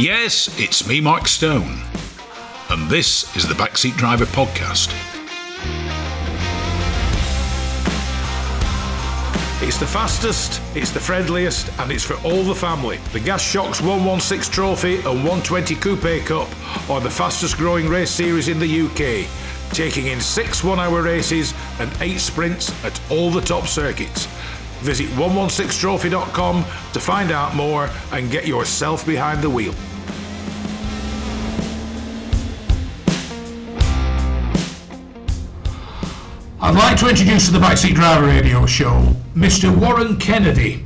Yes, it's me, Mark Stone, and this is the Backseat Driver Podcast. It's the fastest, it's the friendliest, and it's for all the family. The Gaz Shocks 116 Trophy and 120 Coupe Cup are the fastest growing race series in the UK, taking in six one hour races and eight sprints at all the top circuits. Visit 116trophy.com to find out more and get yourself behind the wheel. I'd like to introduce to the Backseat Driver Radio Show Mr. Warren Kennedy,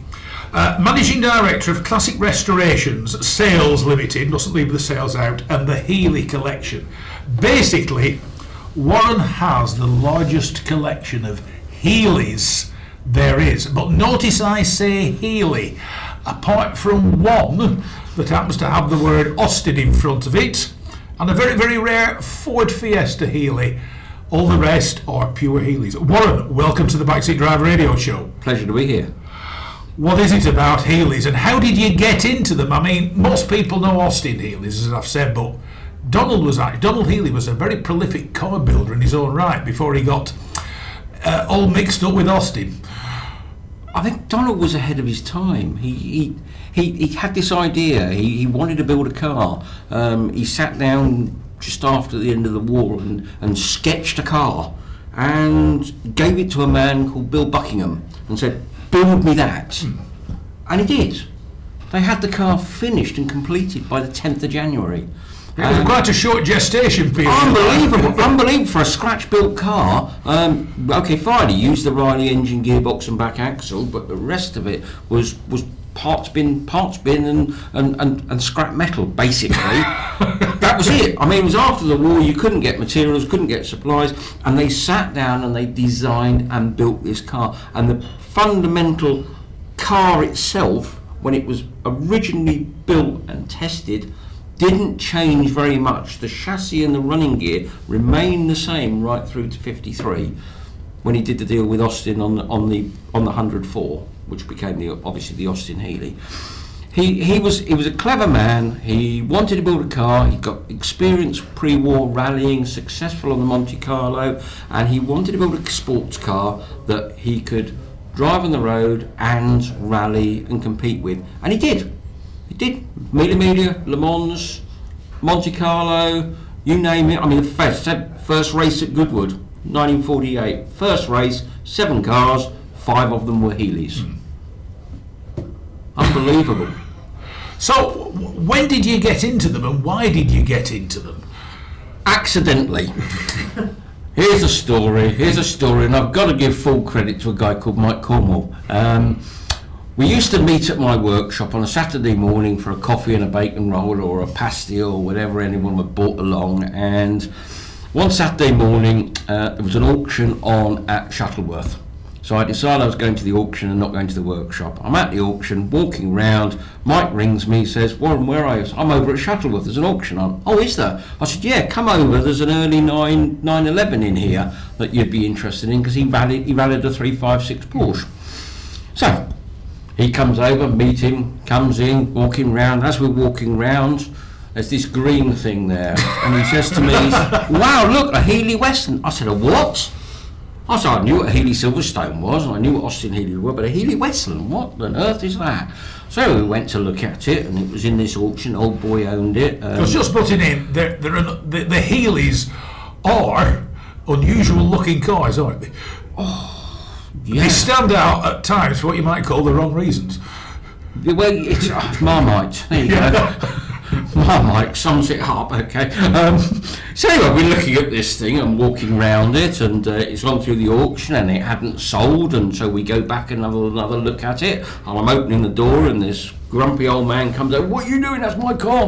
uh, Managing Director of Classic Restorations Sales Limited, mustn't leave the sales out, and the Healey Collection. Basically, Warren has the largest collection of Healeys there is. But notice I say Healey, apart from one that happens to have the word Austin in front of it, and a very, very rare Ford Fiesta Healey. All the rest are pure Healeys. Warren, welcome to the Backseat Driver Radio Show. Pleasure to be here. What is it about Healeys and how did you get into them? I mean, most people know Austin Healeys, as I've said, but Donald was Donald Healey was a very prolific car builder in his own right before he got uh, all mixed up with Austin. I think Donald was ahead of his time. He he, he, he had this idea. He, he wanted to build a car. Um, he sat down just after the end of the war and, and sketched a car and gave it to a man called Bill Buckingham and said, build me that. And he did. They had the car finished and completed by the 10th of January. It was Um, quite a short gestation period. Unbelievable, unbelievable for a scratch-built car. Um, okay, fine, he used the Riley engine, gearbox, and back axle, but the rest of it was was parts bin, parts bin, and and, and, and scrap metal, basically. that was it. I mean, it was after the war. You couldn't get materials, couldn't get supplies, and they sat down and they designed and built this car. And the fundamental car itself, when it was originally built and tested, didn't change very much. The chassis and the running gear remained the same right through to 53 when he did the deal with Austin on the, on the on the 104, which became the obviously the Austin Healey. He, he was he was a clever man. He wanted to build a car. He got experience pre-war rallying, successful on the Monte Carlo, and he wanted to build a sports car that he could drive on the road and rally and compete with, and he did. He did. Mille Miglia, Le Mans, Monte Carlo, you name it. I mean, the first, first race at Goodwood, 1948. First race, seven cars, five of them were Healey's. Unbelievable. So, when did you get into them and why did you get into them? Accidentally. Here's a story. Here's a story, and I've got to give full credit to a guy called Mike Cornwall. Um, we used to meet at my workshop on a Saturday morning for a coffee and a bacon roll or a pasty or whatever anyone had brought along. And one Saturday morning, uh, there was an auction on at Shuttleworth. So I decided I was going to the auction and not going to the workshop. I'm at the auction, walking round. Mike rings me, says, Warren, where are you? I'm over at Shuttleworth, there's an auction on. Oh, is there? I said, yeah, come over, there's an early 9, 911 in here that you'd be interested in because he rallied, he rallied a 356 Porsche. So, he comes over, meet him, comes in, walking round. As we're walking round, there's this green thing there. And he says to me, wow, look, a Healey Westland. I said, a what? I said, I knew what a Healey Silverstone was, and I knew what Austin Healey were, but a Healey Westland, what on earth is that? So we went to look at it, and it was in this auction. Old boy owned it. I Um, was just putting in, they're, they're the, the Healeys are unusual looking cars, aren't they? yeah. They stand out at times for what you might call the wrong reasons. Well, it's uh, Marmite. There you go. Marmite sums it up. Okay. Um, so anyway, we're looking at this thing and walking round it, and uh, it's gone through the auction, and it hadn't sold, and so we go back and have another look at it. And I'm opening the door, and this grumpy old man comes out. What are you doing? That's my car.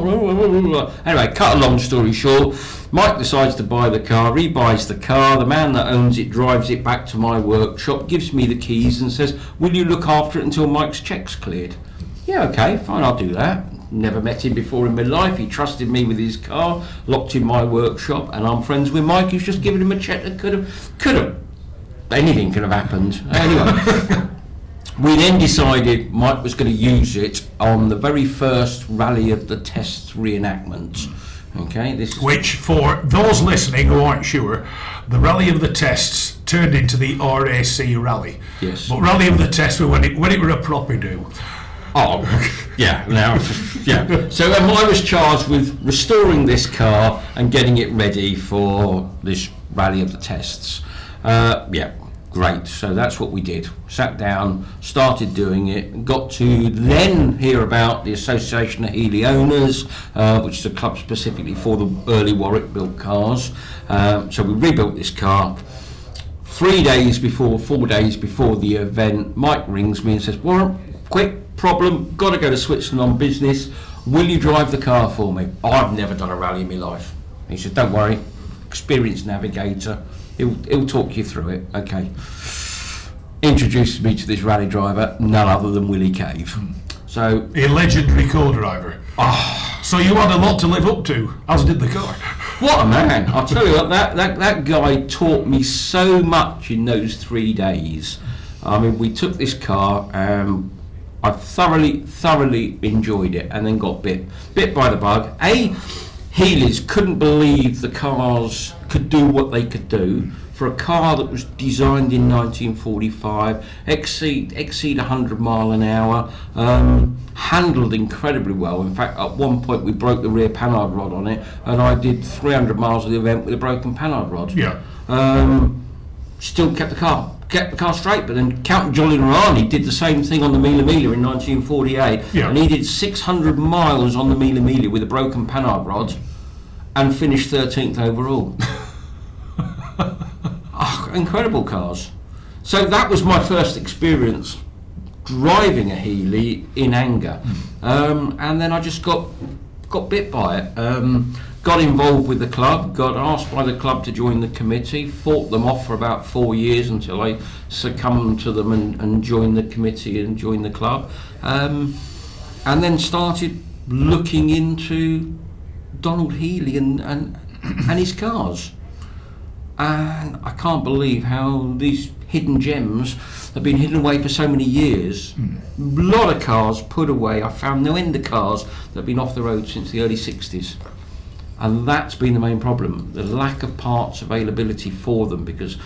Anyway, cut a long story short. Mike decides to buy the car. He buys the car. The man that owns it drives it back to my workshop, gives me the keys, and says, "Will you look after it until Mike's check's cleared?" Yeah, okay, fine, I'll do that. Never met him before in my life. He trusted me with his car, locked in my workshop, and I'm friends with Mike, who's just given him a check that could have, could have, anything could have happened. Anyway, we then decided Mike was going to use it on the very first Rally of the Tests reenactment. Okay, this Which, for those listening who aren't sure, the Rally of the Tests turned into the RAC Rally. Yes. But Rally of the Tests were when it, when it were a proper do. Oh, yeah. Now, yeah. So um, I was charged with restoring this car and getting it ready for this rally of the tests. Uh, yeah, great. So that's what we did. Sat down, started doing it, got to then hear about the Association of Healey Owners, uh, which is a club specifically for the early Warwick built cars. Um, so we rebuilt this car three days before, four days before the event, Mike rings me and says, Warren, quick problem, got to go to Switzerland on business. Will you drive the car for me? I've never done a rally in my life. He said, don't worry, experienced navigator. He'll, he'll talk you through it. Okay. Introduces me to this rally driver, none other than Willie Cave. So A legendary co-driver. Ah. So you had a lot to live up to, as did the car. What a man! I'll tell you what, that, that, that guy taught me so much in those three days. I mean, we took this car, um, I thoroughly, thoroughly enjoyed it, and then got bit, bit by the bug. A, Healeys couldn't believe the cars could do what they could do. For a car that was designed in 1945, exceed exceed 100 mile an hour, um, handled incredibly well. In fact, at one point we broke the rear panhard rod on it, and I did 300 miles of the event with a broken panhard rod. Yeah. Um, still kept the car kept the car straight, but then Count Johnny Lurani did the same thing on the Mille Miglia in 1948, Yeah. and he did 600 miles on the Mille Miglia with a broken panhard rod, and finished 13th overall. Ah, incredible cars. So that was my first experience driving a Healey in anger, um, and then I just got got bit by it. Um, got involved with the club, got asked by the club to join the committee, fought them off for about four years until I succumbed to them and, and joined the committee and joined the club, um, and then started looking into Donald Healey and, and, and his cars and I can't believe how these hidden gems have been hidden away for so many years. A lot of cars put away. I found no end of cars that have been off the road since the early 60s. And that's been the main problem the lack of parts availability for them because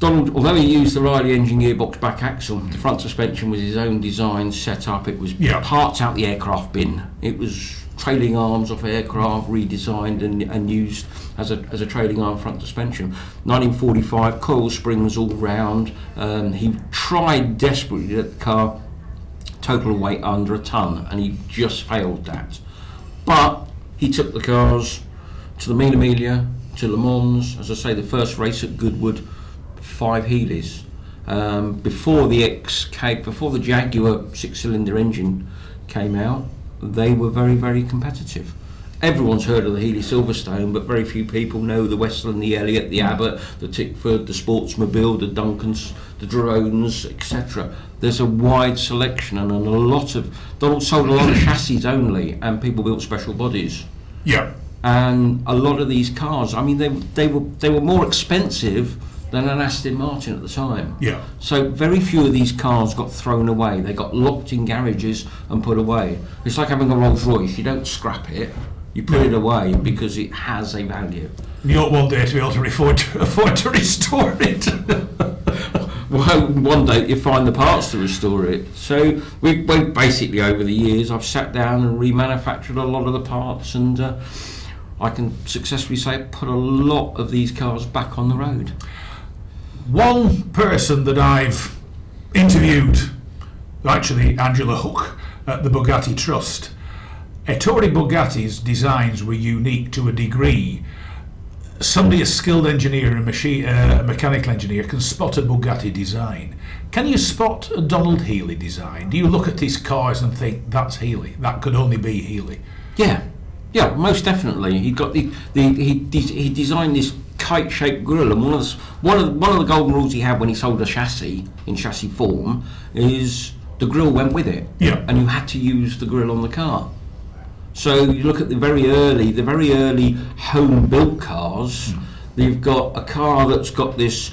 Donald, although he used the Riley engine gearbox back axle, the front suspension was his own design set up. It was Yeah. parts out the aircraft bin. It was trailing arms off aircraft, redesigned and, and used as a, as a trailing arm front suspension. 1945, coil springs all round. Um, he tried desperately to get the car total weight under a ton, and he just failed that. But he took the cars to the Mille Miglia, to Le Mans, as I say, the first race at Goodwood, five Healeys. Um, before the X came, before the Jaguar six-cylinder engine came out, they were very, very competitive. Everyone's heard of the Healey Silverstone, but very few people know the Westland, the Elliott, the Abbott, the Tickford, the Sportsmobile, the Duncans, the Drones, etc. There's a wide selection and a lot of. Donald sold a lot of chassis only, and people built special bodies Yeah. and a lot of these cars, I mean, they they were they were more expensive than an Aston Martin at the time. Yeah. So very few of these cars got thrown away. They got locked in garages and put away. It's like having a Rolls Royce. You don't scrap it. You put it away because it has a value. You don't want day to be able to afford to, afford to restore it. One day you find the parts to restore it. So we, we basically over the years I've sat down and remanufactured a lot of the parts, and uh, I can successfully say put a lot of these cars back on the road. One person that I've interviewed, actually Angela Hook at the Bugatti Trust, Ettore Bugatti's designs were unique to a degree. Somebody, a skilled engineer, a machine, uh, a mechanical engineer, can spot a Bugatti design. Can you spot a Donald Healey design? Do you look at these cars and think that's Healey? That could only be Healey. Yeah, yeah, most definitely. He got the, the he de- he designed this kite-shaped grille, and one of the, one of the, one of the golden rules he had when he sold a chassis in chassis form is the grille went with it. Yeah. and you had to use the grille on the car. So you look at the very early, the very early home-built cars. Hmm. You've got a car that's got this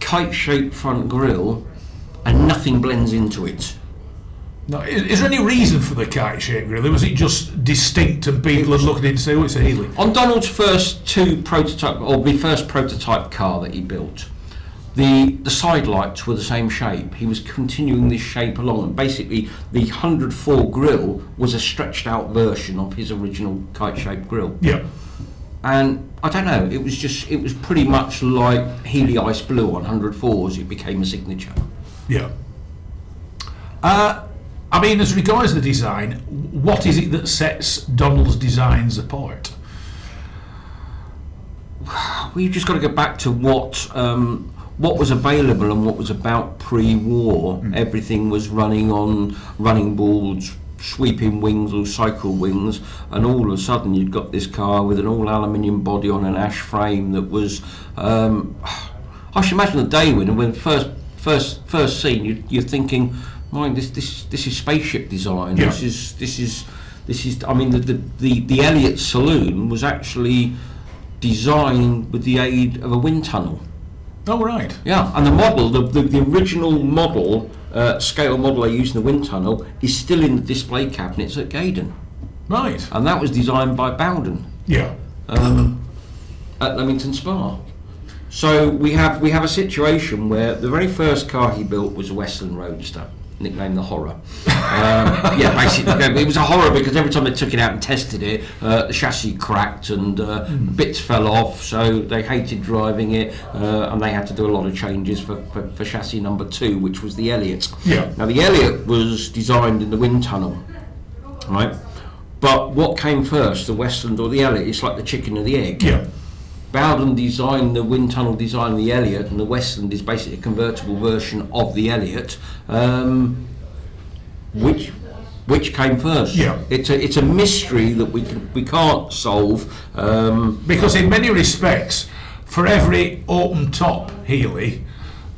kite-shaped front grille, and nothing blends into it. No, is, is there any reason for the kite shape really? Was it just distinct and people had looked at it and say, oh, it's a Healey? On Donald's first two prototype, or the first prototype car that he built, the the side lights were the same shape. He was continuing this shape along, and basically the 104 grill was a stretched out version of his original kite shaped grill. Yeah. And I don't know, it was just it was pretty much like Healey Ice Blue on 104s. It became a signature. Yeah. Uh, I mean, as regards the design, what is it that sets Donald's designs apart? Well, you've just got to go back to what um, what was available and what was about pre-war. Everything was running on running boards, sweeping wings or cycle wings, and all of a sudden you'd got this car with an all aluminium body on an ash frame that was. Um, I should imagine the day when when first first first seen you, you're thinking, mind this this this is spaceship design. Yeah. This is this is this is. I mean the the the, the Elliott saloon was actually designed with the aid of a wind tunnel. Oh, right. Yeah, and the model, the, the, the original model, uh, scale model they used in the wind tunnel, is still in the display cabinets at Gaydon. Right. And that was designed by Bowden Yeah. um, at Leamington Spa. So we have we have a situation where the very first car he built was a Westland Roadster, nicknamed the Horror. um, yeah, basically it was a horror because every time they took it out and tested it, uh, the chassis cracked and uh, bits fell off. So they hated driving it, uh, and they had to do a lot of changes for, for, for chassis number two, which was the Elliott. Yeah. Now the Elliott was designed in the wind tunnel, right? But what came first, the Westland or the Elliott? It's like the chicken or the egg. Yeah. Bowden designed the wind tunnel design of the Elliott, and the Westland is basically a convertible version of the Elliott. Um, which which came first? Yeah. It's a it's a mystery that we can we can't solve. Um, Because in many respects, for every open top Healey,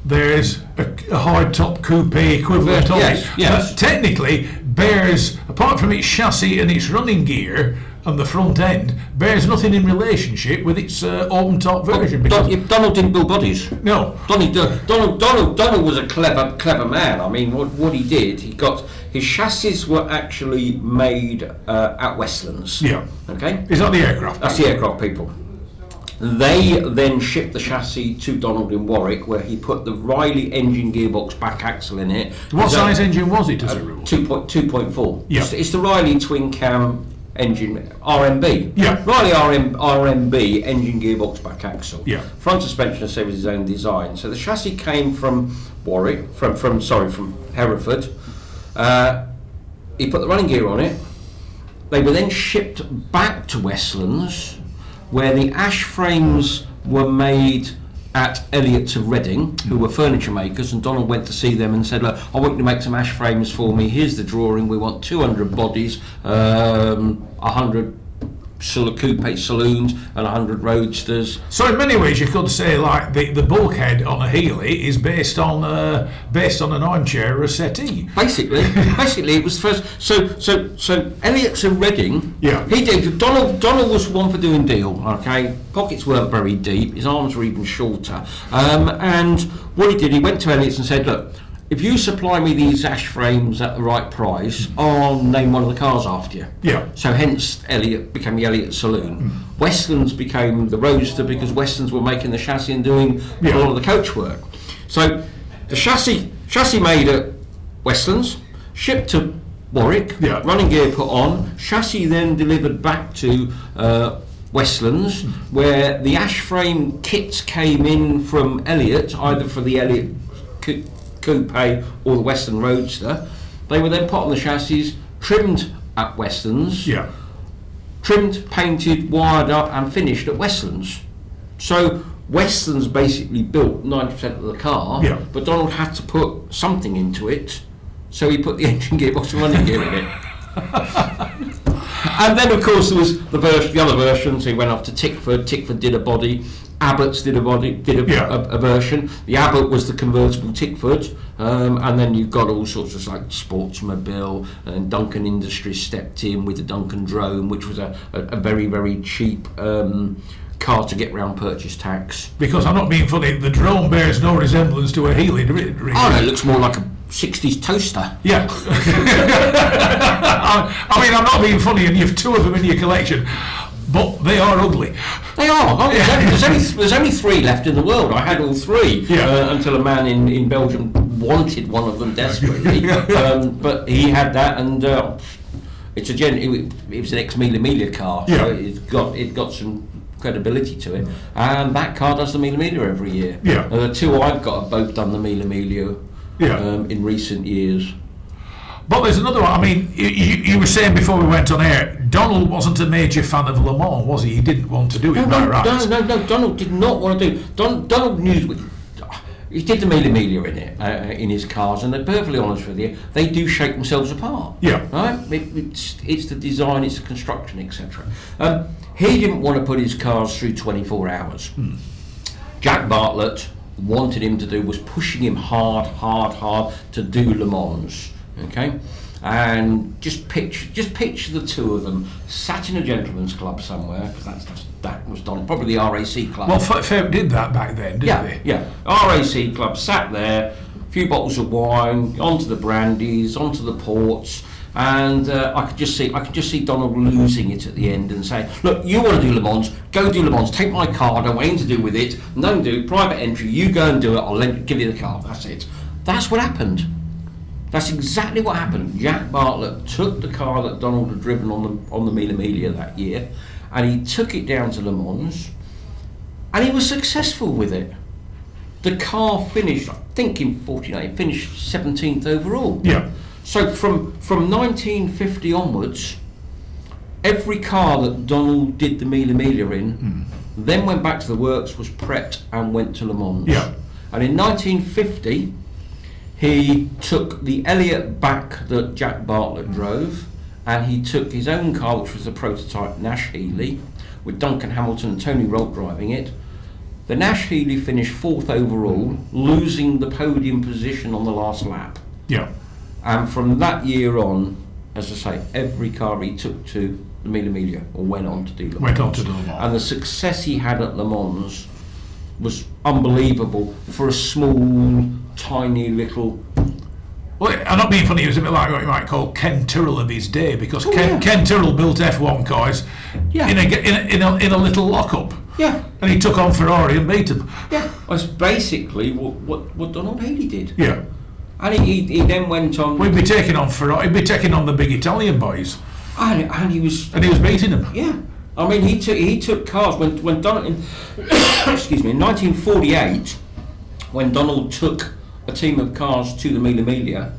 there's a, a hard top coupe equivalent of Yes, it. yes. But technically, bears, apart from its chassis and its running gear and the front end, bears nothing in relationship with its uh, open top version. Don, Donald didn't build bodies. no, Donald, Donald, Donald, Donald was a clever, clever man. I mean, what, what he did, he got his chassis were actually made uh, at Westlands. yeah. Okay. Is that the aircraft? That's the aircraft people. They then shipped the chassis to Donald in Warwick, where he put the Riley engine gearbox back axle in it. What a- size engine was it as a rule? 2.2.4. Yeah. It's, it's the Riley twin cam engine, RMB. Yeah. Riley RM, RMB engine gearbox back axle. Yeah. Front suspension, so was his own design. So the chassis came from Warwick, from, from sorry, from Hereford. Uh, he put the running gear on it. They were then shipped back to Westlands, where the ash frames were made at Elliott's of Reading, who were furniture makers, and Donald went to see them and said, "Look, I want you to make some ash frames for me. Here's the drawing. We want 200 bodies, um, 100 sal- coupe saloons, and 100 roadsters." So in many ways, you could say like the, the bulkhead on a Healey is based on uh, based on an armchair or a settee. Basically, basically, it was the first. So, so, so Elliott's of Reading. Yeah. He did. Donald. Donald was one for doing deal. Okay. Pockets weren't very deep. His arms were even shorter. Um, and what he did, he went to Elliott's and said, "Look, if you supply me these ash frames at the right price, I'll name one of the cars after you." Yeah. So hence Elliott became the Elliott Saloon. Westlands became the Roadster because Westlands were making the chassis and doing Yeah. a lot of the coach work. So the chassis chassis made at Westlands, shipped to Warwick, Yeah. running gear put on, chassis then delivered back to uh, Westlands, where the ash frame kits came in from Elliott, either for the Elliott cou- coupe or the Westland Roadster. They were then put on the chassis, trimmed at Westlands, Yeah. trimmed, painted, wired up, and finished at Westlands. So Westlands basically built 90% of the car, Yeah. but Donald had to put something into it, so he put the engine gearbox and running gear in it. and then, of course, there was the, version, the other versions. He went off to Tickford. Tickford did a body. Abbott's did a body, did a, Yeah. a, a version. The Abbott was the convertible Tickford, um, and then you've got all sorts of like Sportsmobile and Duncan Industries stepped in with the Duncan Drone, which was a, a, a very very cheap um, car to get round purchase tax. Because I'm not being funny, the drone bears no resemblance to a Healey, really? Oh no, it looks more like a 60s toaster. Yeah. I, mean, I'm not being funny, and you've two of them in your collection, but they are ugly. They are. Oh, there's, only, there's, only, there's only three left in the world. I had all three Yeah. uh, until a man in, in Belgium wanted one of them desperately. um, but he had that, and uh, it's a gen. It, it was an ex Mille Miglia car, so Yeah. it's got it got some credibility to it. And that car does the Mille Miglia every year. Yeah. Uh, the two I've got have both done the Mille Miglia. Yeah. Um, in recent years. But there's another one. I mean, you, you, were saying before we went on air, Donald wasn't a major fan of Le Mans, was he? He didn't want to do it, No, right? no, no, no. Donald did not want to do. Don, Donald knew. He did the Mille Miglia in it, uh, in his cars, and they're perfectly honest with you, they do shake themselves apart. Yeah. Right? It, it's, it's the design, it's the construction, etc. Um, he didn't want to put his cars through 24 hours. Jack Bartlett wanted him to do was pushing him hard, hard, hard to do Le Mans. Okay, and just picture, just picture the two of them sat in a gentleman's club somewhere because that's, that's that was done probably the RAC club. Well, F- Folk did that back then, didn't yeah, they? yeah. RAC club sat there, a few bottles of wine, onto the brandies, onto the ports. And uh, I could just see, I could just see Donald losing it at the end and saying, "Look, you want to do Le Mans? Go do Le Mans. Take my car. I don't want anything to do with it. Don't do private entry. You go and do it. I'll let, give you the car. That's it. That's what happened. That's exactly what happened. Jack Bartlett took the car that Donald had driven on the on the Mille Miglia that year, and he took it down to Le Mans, and he was successful with it. The car finished, I think, in '49. Finished 17th overall. Yeah. So from from 1950 onwards, every car that Donald did the Mille Miglia in, hmm. then went back to the works, was prepped, and went to Le Mans. Yeah. And in 1950, he took the Elliott back that Jack Bartlett drove, and he took his own car, which was a prototype Nash Healey, with Duncan Hamilton and Tony Rolt driving it. The Nash Healey finished fourth overall, losing the podium position on the last lap. Yeah. And from that year on, as I say, every car he took to the Mille Miglia or went on to do Le Mans. Went on to do Le Mans. And the success he had at Le Mans was unbelievable for a small, tiny little. Well, I'm not being funny, he was a bit like what you might call Ken Tyrrell of his day, because Oh, Ken, yeah. Ken Tyrrell built F1 cars Yeah. in, a, in, a, in, a, in a little lockup. Yeah, And he took on Ferrari and beat them. yeah. That's basically what, what, what Donald Healey did. Yeah. And he, he, he then went on. We'd be taking on Ferrari, he'd be taking on the big Italian boys, and, and he was and he was beating them. Yeah, I mean, he took he took cars when when Donald in, excuse me in 1948 when Donald took a team of cars to the Mille Miglia.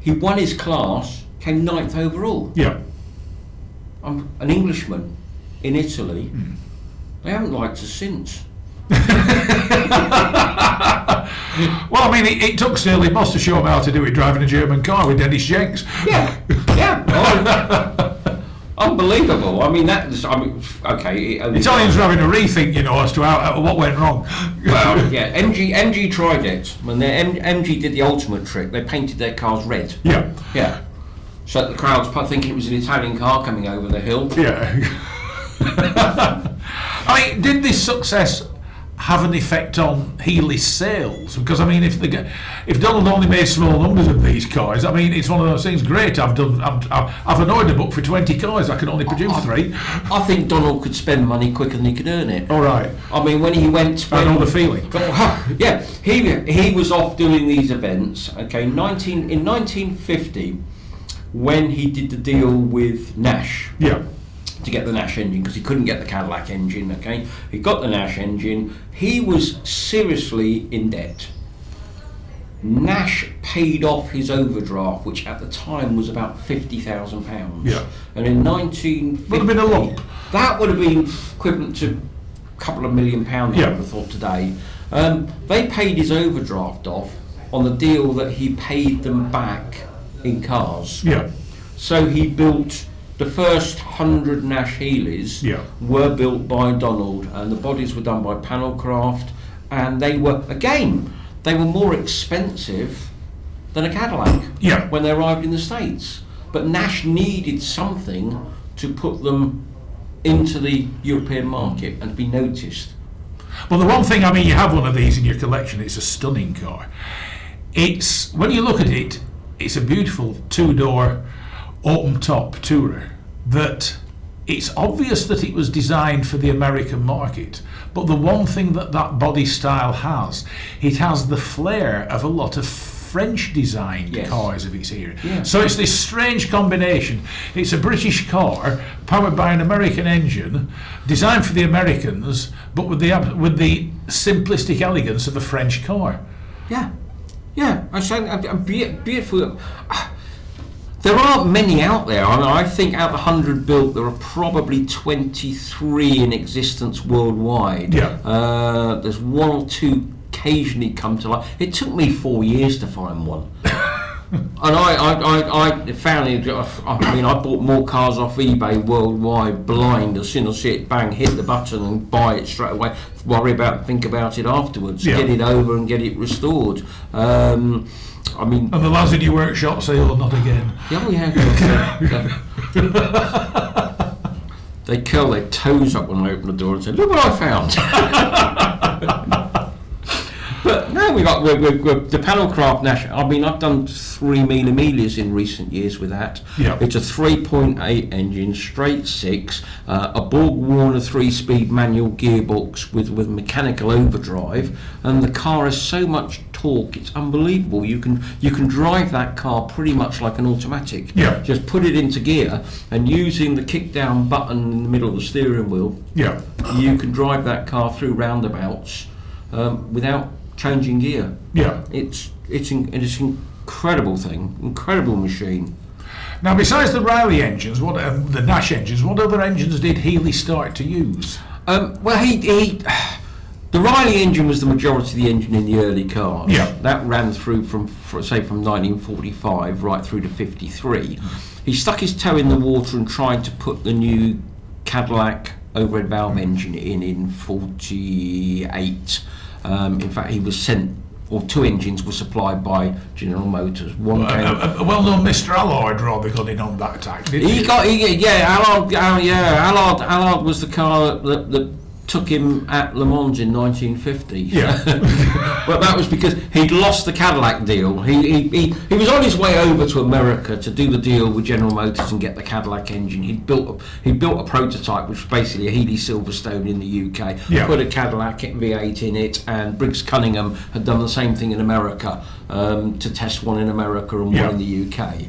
He won his class, came ninth overall. Yeah. I'm an Englishman in Italy. Hmm. They haven't liked us since. Well, I mean, it, it took Stirling Moss to show him how to do it driving a German car with Dennis Jenks. Yeah, yeah. Unbelievable. I mean, that's. I mean, okay. it Italians were having a rethink, you know, as to how, how- what went wrong. Well, yeah, MG MG tried it when their M, MG did the ultimate trick. They painted their cars red. yeah. Yeah. So that the crowds thinking it was an Italian car coming over the hill. Yeah. I mean, did this success have an effect on Healey's sales? Because I mean, if the if Donald only made small numbers of these cars, I mean, it's one of those things. Great, I've done. I've, I've, I've an order book for twenty cars. I can only produce three. I think Donald could spend money quicker than he could earn it. All right. I mean, when he went, I when- know the feeling. yeah, he he was off doing these events. Okay, nineteen in nineteen fifty, when he did the deal with Nash. Yeah. To get the Nash engine because he couldn't get the Cadillac engine. Okay, he got the Nash engine. He was seriously in debt. Nash paid off his overdraft, which at the time was about fifty thousand pounds. Yeah. and in nineteen Would have been a lump. That would have been equivalent to a couple of million pounds. Yeah. I would have thought today. Um, they paid his overdraft off on the deal that he paid them back in cars. Yeah. So he built the first hundred Nash Healey's Yeah. were built by Donald, and the bodies were done by Panelcraft, and they were again they were more expensive than a Cadillac Yeah. when they arrived in the states. But Nash needed something to put them into the European market and be noticed. Well, the one thing, I mean, you have one of these in your collection, it's a stunning car. It's, when you look at it, it's a beautiful two door open top tourer that it's obvious that it was designed for the American market. But the one thing that that body style has, it has the flair of a lot of French designed Yes. cars of its era. Yeah. So it's this strange combination. It's a British car powered by an American engine, designed for the Americans, but with the with the simplistic elegance of a French car. Yeah, yeah. I say, a, a be- beautiful. Ah, There aren't many out there. I, mean, I think out of 100 built, there are probably 23 in existence worldwide. Yeah. Uh, there's one or two occasionally come to life. It took me four years to find one. And I, I, I, I found it. I mean, I bought more cars off eBay worldwide blind. As soon as I see it, bang, hit the button and buy it straight away. Worry about, think about it afterwards. Yeah. Get it over and get it restored. Um, I mean, And the lads in your workshop say, "Oh, not again." yeah, well, yeah. yeah. they curl their toes up when I open the door and say, "Look what I found." we got we're, we're, we're, the Panelcraft National. I mean, I've done three Millas in recent years with that. Yeah. It's a 3.8 engine, straight six, uh, a Borg Warner three-speed manual gearbox with with mechanical overdrive, and the car has so much torque. It's unbelievable. You can you can drive that car pretty much like an automatic. Yeah. Just put it into gear, and using the kick down button in the middle of the steering wheel, Yeah, you can drive that car through roundabouts um, without changing gear. yeah. It's it's in, it's an incredible thing, incredible machine. Now, besides the Riley engines, what um, the Nash engines, what other engines did Healey start to use? Um, well, he, he the Riley engine was the majority of the engine in the early cars. Yeah. that ran through from fr say from 1945 right through to 53. He stuck his toe in the water and tried to put the new Cadillac overhead valve engine in in 48. Um, in fact, he was sent. Or two engines were supplied by General Motors. One A, came. a, a well-known Mr. Allard rather got in on that attack. didn't he? He got, he, yeah, Allard, uh, yeah, Allard, Allard was the car that, that took him at Le Mans in 1950. Yeah. but that was because he'd lost the Cadillac deal. He, he, he, he was on his way over to America to do the deal with General Motors and get the Cadillac engine. He'd built a, he built a prototype, which was basically a Healey Silverstone in the UK. Yeah. Put a Cadillac V8 in it, and Briggs Cunningham had done the same thing in America um, to test one in America and Yeah. one in the UK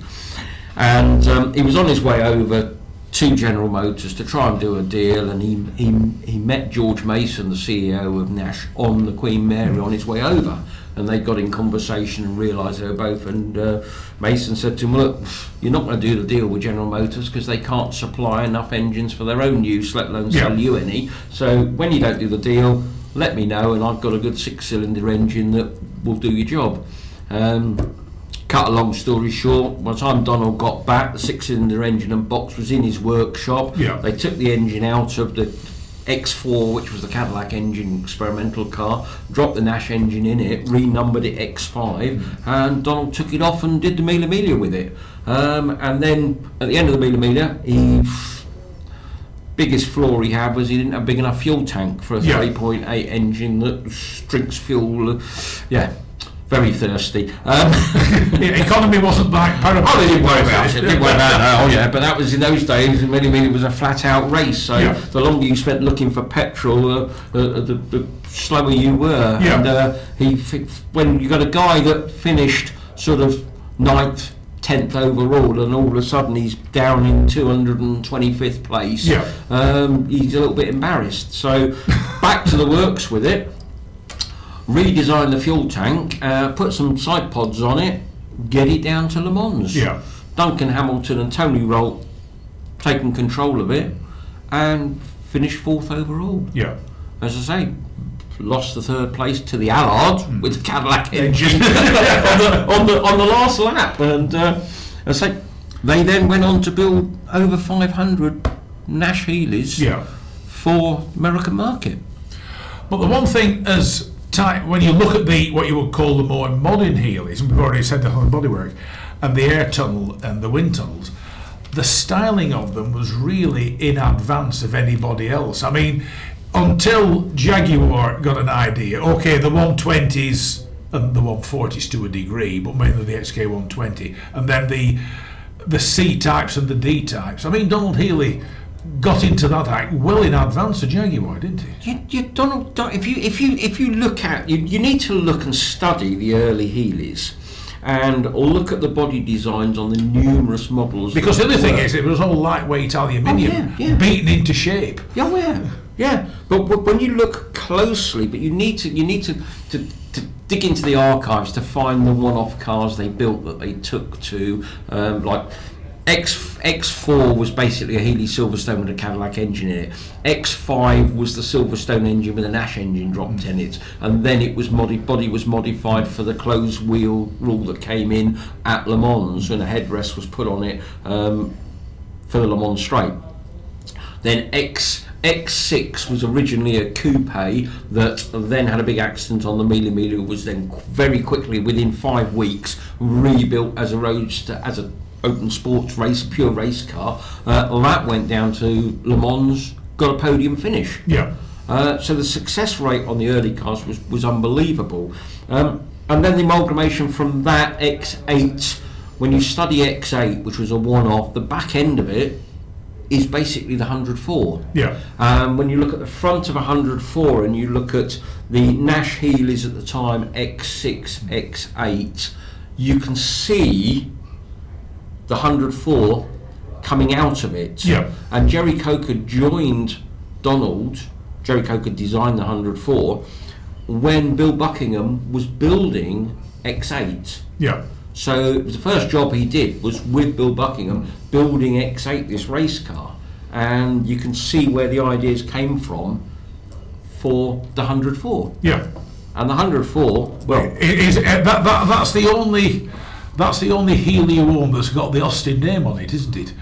and um, he was on his way over to General Motors to try and do a deal, and he he, he met George Mason, the CEO of Nash, on the Queen Mary on his way over, and they got in conversation and realised they were both. And uh, Mason said to him, "Look, you're not going to do the deal with General Motors because they can't supply enough engines for their own use, let alone sell Yeah. you any. So when you don't do the deal." Let me know, and I've got a good six-cylinder engine that will do your job. Um, cut a long story short, by the time Donald got back, the six-cylinder engine and box was in his workshop. Yeah. They took the engine out of the X4, which was the Cadillac engine experimental car, dropped the Nash engine in it, renumbered it X5, and Donald took it off and did the Mille Miglia with it. Um, and then at the end of the Mille Miglia, he biggest flaw he had was he didn't have a big enough fuel tank for a Yeah. 3.8 engine that drinks fuel. Yeah, very thirsty. Um, The economy wasn't like paramount. Oh, they didn't worry about it. Didn't worry about that. Oh, yeah. But that was in those days. and Many, many was a flat-out race. So Yeah. the longer you spent looking for petrol, uh, uh, the, the slower you were. Yeah. And uh, he, when you got a guy that finished sort of ninth, tenth overall, and all of a sudden he's down in 225th place. Yeah. Um, he's a little bit embarrassed. So back to the works with it redesign the fuel tank, uh, put some side pods on it, get it down to Le Mans. Yeah. Duncan Hamilton and Tony Rolt taking control of it and finished fourth overall. Yeah. As I say, lost the third place to the Allard with the Cadillac engine on, the, on, the, on the last lap. And uh, as I say, they then went on to build over 500 Nash Healey's Yeah. for American market. But the one thing as ti- when you look at the what you would call the more modern Healeys, and we've already said the whole bodywork, and the air tunnel and the wind tunnels, the styling of them was really in advance of anybody else. I mean, until Jaguar got an idea, okay, the 120s and the 140s to a degree, but mainly the XK120, and then the the C types and the D types. I mean, Donald Healey got into that act well in advance of Jaguar, didn't he? You, you Donald, Don- if you if you if you look at you, you need to look and study the early Healeys, and look at the body designs on the numerous models. Because the other thing is, it was all lightweight aluminium, Oh, yeah, yeah. beaten into shape. Oh yeah, yeah. But, but when you look closely, but you need to you need to, to, to dig into the archives to find the one-off cars they built that they took to um, like. X X4 was basically a Healey Silverstone with a Cadillac engine in it. X5 was the Silverstone engine with a Nash engine dropped in it, and then it was modi- body was modified for the closed wheel rule that came in at Le Mans, and a headrest was put on it um, for the Le Mans Straight. Then X X6 was originally a coupe that then had a big accident on the Mille Mille, was then very quickly, within five weeks, rebuilt as a roadster, as a open sports race, pure race car. Uh, that went down to Le Mans, got a podium finish. Yeah. Uh, so the success rate on the early cars was, was unbelievable. Um, and then the amalgamation from that X8, when you study X8, which was a one off, the back end of it is basically the 104. Yeah. Um, when you look at the front of a 104 and you look at the Nash Healeys at the time, X6, X8, you can see the 104 coming out of it. Yeah. And Gerry Coker joined Donald, Gerry Coker designed the 104 when Bill Buckingham was building X8. Yeah. So the first job he did was with Bill Buckingham building X8, this race car, and you can see where the ideas came from for the 104. Yeah. And the 104, well, It is uh, that, that that's the only that's the only Healey one that's got the Austin name on it, isn't it?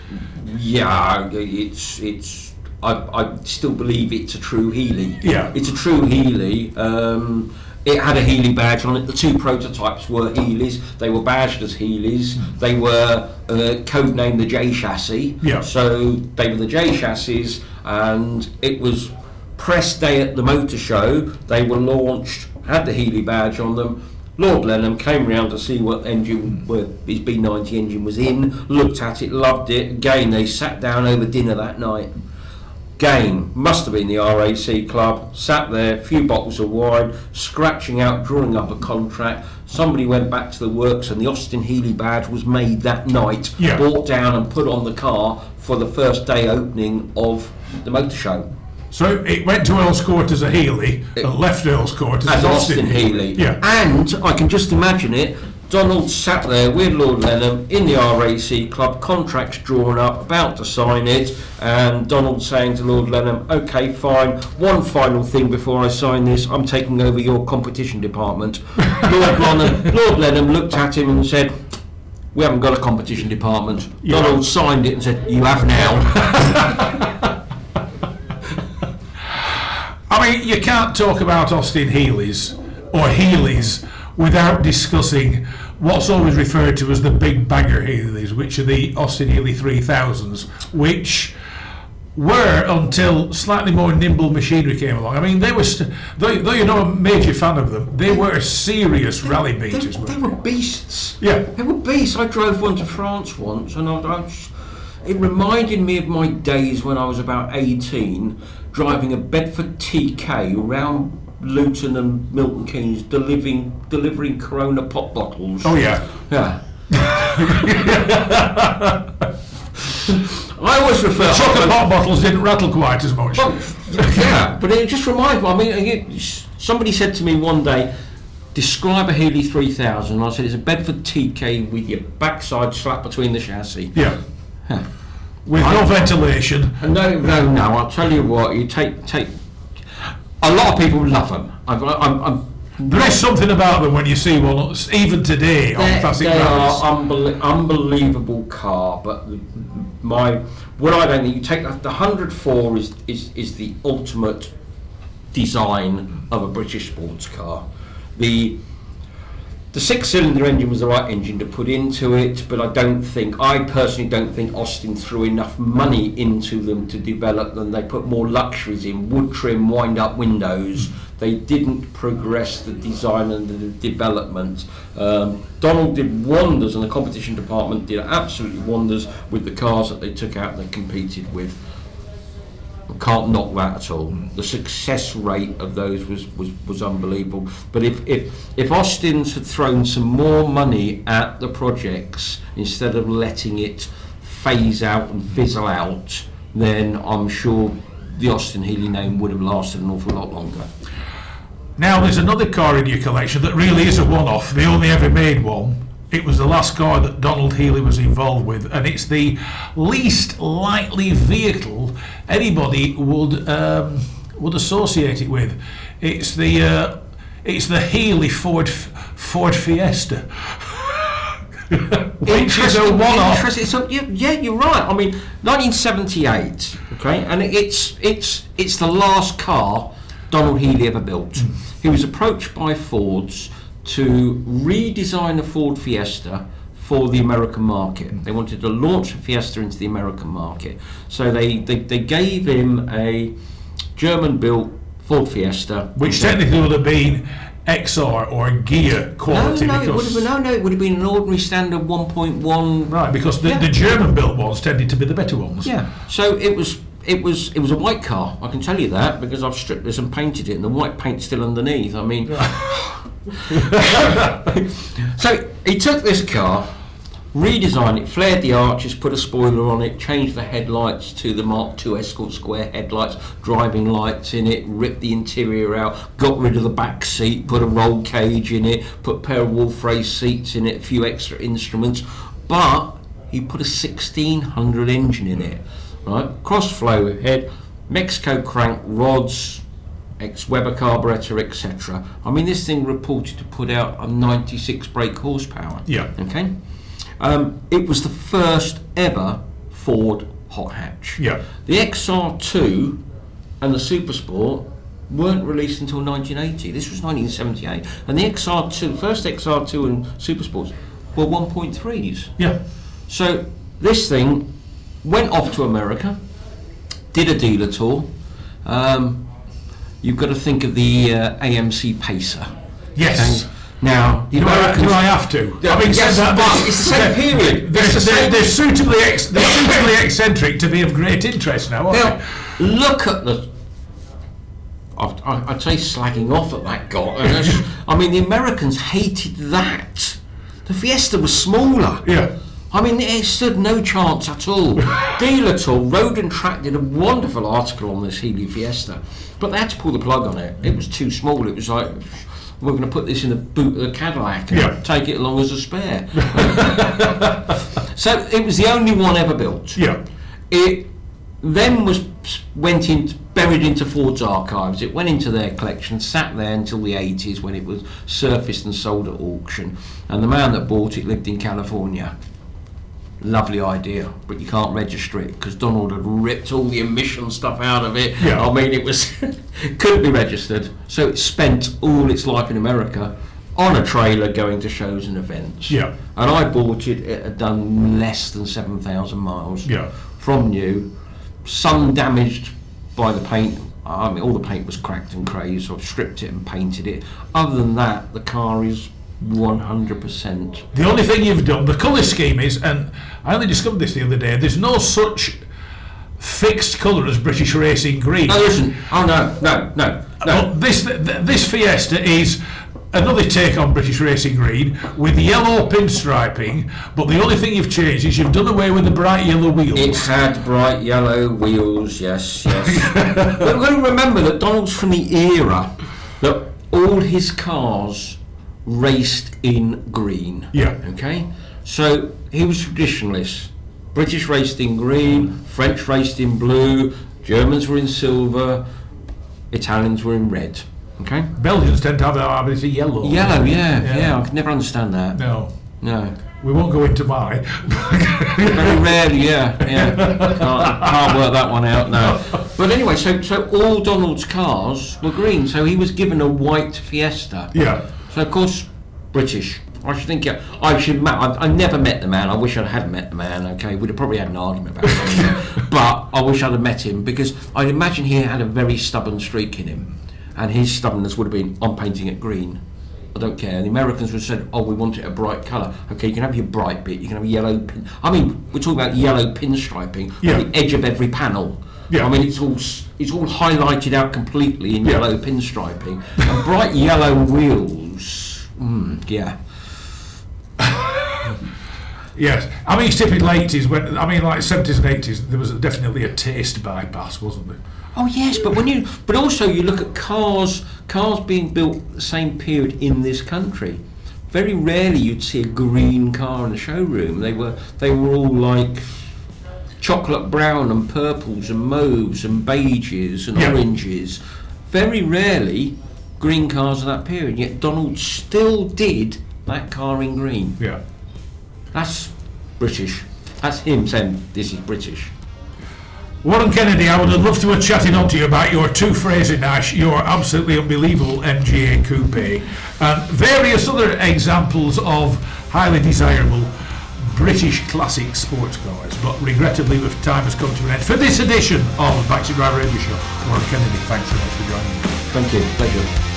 yeah, it's it's. I, I still believe it's a true Healey. Yeah. it's a true Healey. Um, it had a Healey badge on it. The two prototypes were Healeys. They were badged as Healeys. They were uh, codenamed the J chassis. Yeah. So they were the J chassis, and it was press day at the motor show. They were launched, had the Healey badge on them. Lord Lenham came round to see what engine where his B90 engine was in, looked at it, loved it. Again, they sat down over dinner that night. Game must have been the RAC club. Sat there, a few bottles of wine, scratching out, drawing up a contract. Somebody went back to the works, and the Austin Healey badge was made that night, Yeah. brought down and put on the car for the first day opening of the motor show. So it went to Earl's Court as a Healey and left Earl's Court as, as an Austin Healey. Yeah. And I can just imagine it. Donald sat there with Lord Lenham in the RAC club, contracts drawn up, about to sign it, and Donald saying to Lord Lenham, "Okay, fine. One final thing before I sign this, I'm taking over your competition department." Lord Lenham, Lord Lenham looked at him and said. We haven't got a competition department. Yeah. Donald signed it and said, "You have now." I mean, you can't talk about Austin Healey's or Healey's without discussing what's always referred to as the big banger Healey's, which are the Austin Healey 3000s, which were until slightly more nimble machinery came along. I mean, they were, st- though, though you're not a major fan of them, they were serious rally they, beaters. they weren't were beasts. Yeah. They were beasts. I drove one to France once, and I, I it reminded me of my days when I was about 18, driving a Bedford TK around Luton and Milton Keynes, delivering delivering Corona pop bottles. Oh, yeah. Yeah. I always refer. Chocolate pop bottles didn't rattle quite as much. Well, yeah, but it just reminds me. I mean, it- somebody said to me one day, "Describe a Healey 3000." And I said, "It's a Bedford TK with your backside slap between the chassis." Yeah. With no ventilation. And no, no, no. I'll tell you what. You take take. A lot of people love them. I'm, I'm, I'm There is something about them when you see one, even today, on classic they are unbelie- unbelievable car, but my what I don't think you take that the hundred four is, is is the ultimate design of a British sports car. The the six-cylinder engine was the right engine to put into it, but I don't think, I personally don't think Austin threw enough money into them to develop them. They put more luxuries in, wood trim, wind-up windows. They didn't progress the design and the development. Um, Donald did wonders, and the competition department did absolutely wonders with the cars that they took out and they competed with. Can't knock that at all. The success rate of those was, was, was unbelievable. But if, if if Austin's had thrown some more money at the projects instead of letting it phase out and fizzle out, then I'm sure the Austin Healey name would have lasted an awful lot longer. Now, there's another car in your collection that really is a one off, the only ever made one. It was the last car that Donald Healey was involved with, and it's the least likely vehicle anybody would um, would associate it with. It's the uh, it's the Healey Ford Ford Fiesta, which is a one-off. Yeah, yeah, you're right. I mean, 1978, okay, and it's it's it's the last car Donald Healey ever built. He was approached by Fords to redesign the Ford Fiesta for the American market. They wanted to launch a Fiesta into the American market. So they, they, they gave him a German built Ford Fiesta. Which technically would have been XR or Ghia quality. no, no, it would have been, no, no, it would have been an ordinary standard 1.1 Right, because the, Yeah. the German built ones tended to be the better ones. Yeah. So it was it was it was a white car. I can tell you that because I've stripped this and painted it, and the white paint's still underneath. I mean, so he took this car, redesigned it, flared the arches, put a spoiler on it, changed the headlights to the Mark II Escort square headlights, driving lights in it, ripped the interior out, got rid of the back seat, put a roll cage in it, put a pair of wolf race seats in it, a few extra instruments, but he put a 1600 engine in it, right? Cross flow head, Mexico crank rods, ex Weber carburetor, etc. I mean, this thing reported to put out a 96 brake horsepower. Yeah. Okay. Um, it was the first ever Ford hot hatch. Yeah. The XR2 and the Super Sport weren't released until 1980. This was 1978, and the XR2, first XR2 and Super Sports were 1.3s. Yeah. So this thing went off to America, did a dealer tour. Um, you've got to think of the uh, AMC Pacer. Yes. Okay? Now, the Do I, do I have to? Yeah, mean, yes, that, but it's the same they're- period. They're, the same- they're suitably ex, they're suitably eccentric to be of great interest now, aren't Now, they? look at the. I'd, I'd say slagging off at that guy. I mean, the Americans hated that. The Fiesta was smaller. Yeah. I mean, it stood no chance at all. Dealer Tool, Road and Track did a wonderful article on this Healey Fiesta, but they had to pull the plug on it. It was too small. It was like, we're going to put this in the boot of the Cadillac and Yeah. take it along as a spare. so it was the only one ever built. Yeah. It then was went in buried into Ford's archives. It went into their collection, sat there until the 80s when it was surfaced and sold at auction. And the man that bought it lived in California. Lovely idea, but you can't register it because Donald had ripped all the emission stuff out of it. Yeah. I mean, it was couldn't be registered, so it spent all its life in America on a trailer going to shows and events. Yeah. And I bought it. It had done less than seven thousand miles Yeah. from new, some damaged by the paint. I mean, all the paint was cracked and crazed, so I've stripped it and painted it. Other than that, the car is 100%. The only thing you've done, the colour scheme is, and I only discovered this the other day, there's no such fixed colour as British Racing Green. No, listen. Oh, no, no, no, no. Well, this th- th- this Fiesta is another take on British Racing Green with yellow pinstriping, but the only thing you've changed is you've done away with the bright yellow wheels. It had bright yellow wheels, yes, yes. but we've got to remember that Donald's from the era that all his cars raced in green. Yeah. Okay? So he was traditionalist. British raced in green, French raced in blue, Germans were in silver, Italians were in red. Okay? Belgians tend to have of yellow. Yellow, yeah, Yeah. yeah, I could never understand that. No, No. we won't go into mine. Very rarely, yeah, yeah. Can't, can't work that one out, now. But anyway, so so all Donald's cars were green, so he was given a white Fiesta. yeah. So of course, British, I should think I should. Ma- I, I never met the man. I wish I had met the man. Okay, we'd have probably had an argument about it, but I wish I'd have met him because I'd imagine he had a very stubborn streak in him, and his stubbornness would have been, "I'm painting it green." I don't care. The Americans would have said, "Oh, we want it a bright colour." Okay, you can have your bright bit. You can have a yellow pin. I mean, we're talking about yellow pinstriping Yeah. at the edge of every panel. Yeah. I mean, it's all it's all highlighted out completely in Yeah. yellow pinstriping and bright yellow wheels. Mm, yeah. Yes, I mean, it's typical 80s when I mean, like 70s and 80s, there was definitely a taste bypass, wasn't there? Oh yes, but when you but also you look at cars cars being built the same period in this country. Very rarely you'd see a green car in a showroom. They were they were all like chocolate brown and purples and mauves and beiges and Yeah. oranges. Very rarely green cars of that period. Yet Donald still did that car in green. Yeah. That's British. That's him saying this is British. Warren Kennedy, I would have loved to have chatted on to you about your two Frazer Nash, your absolutely unbelievable MGA Coupe, and various other examples of highly desirable British classic sports cars. But regrettably, with time has come to an end. For this edition of Backseat Driver Radio Show, Warren Kennedy, thanks so much for joining me. Thank you. Pleasure.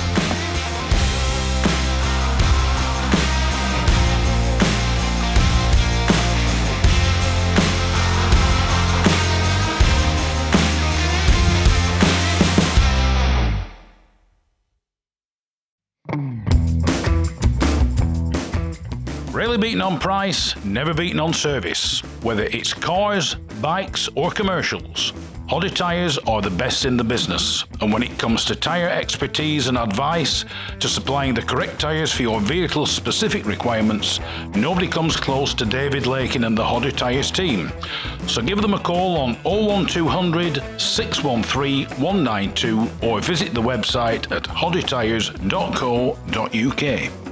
Rarely beaten on price, never beaten on service. Whether it's cars, bikes, or commercials, Hodder Tyres are the best in the business. And when it comes to tyre expertise and advice to supplying the correct tyres for your vehicle's specific requirements, nobody comes close to David Lakin and the Hodder Tyres team. So give them a call on 01200 613 192 or visit the website at hoddertyres.co.uk.